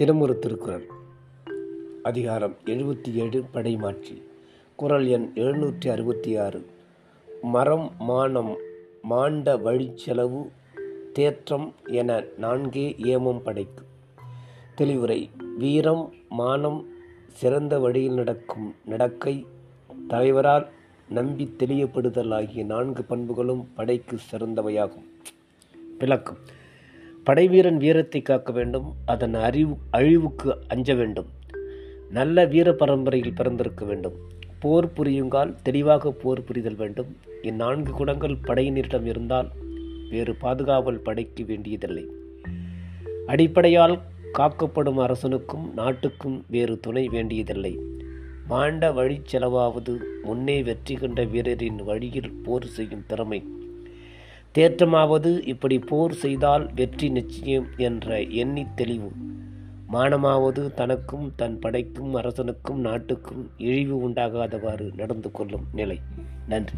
தினமொரு திருக்குறள். அதிகாரம் எழுபத்தி ஏழு படைமாற்றி குறள் எண் எழுநூற்றி அறுபத்தி ஆறு. மரம் மானம் மாண்ட வழிச்செலவு தேற்றம் என நான்கே ஏமம் படைக்கும் தெளிவுரை வீரம் மானம் சிறந்த வழியில் நடக்கும் நடக்கை தலைவரால் நம்பி தெளியப்படுதல் ஆகிய நான்கு பண்புகளும் படைக்கு சிறந்தவையாகும். விளக்கம். படைவீரன் வீரத்தை காக்க வேண்டும் அதன் அறிவு அழிவுக்கு அஞ்ச வேண்டும். நல்ல வீர பரம்பரையில் பிறந்திருக்க வேண்டும். போர் புரியுங்கால் தெளிவாக போர் புரிதல் வேண்டும். இந்நான்கு குணங்கள் படையினரிடம் இருந்தால் வேறு பாதுகாவல் படைக்க வேண்டியதில்லை. அடிப்படையால் காக்கப்படும் அரசனுக்கும் நாட்டுக்கும் வேறு துணை வேண்டியதில்லை. மாண்ட வழி செலவாவது முன்னே வெற்றி கண்ட வீரரின் வழியில் போர் செய்யும் திறமை. தேற்றமாவது இப்படி போர் செய்தால் வெற்றி நிச்சயம் என்ற எண்ணி தெளிவு. மானமாவது தனக்கும் தன் படைக்கும் அரசனுக்கும் நாட்டுக்கும் இழிவு உண்டாகாதவாறு நடந்து கொள்ளும் நிலை. நன்றி.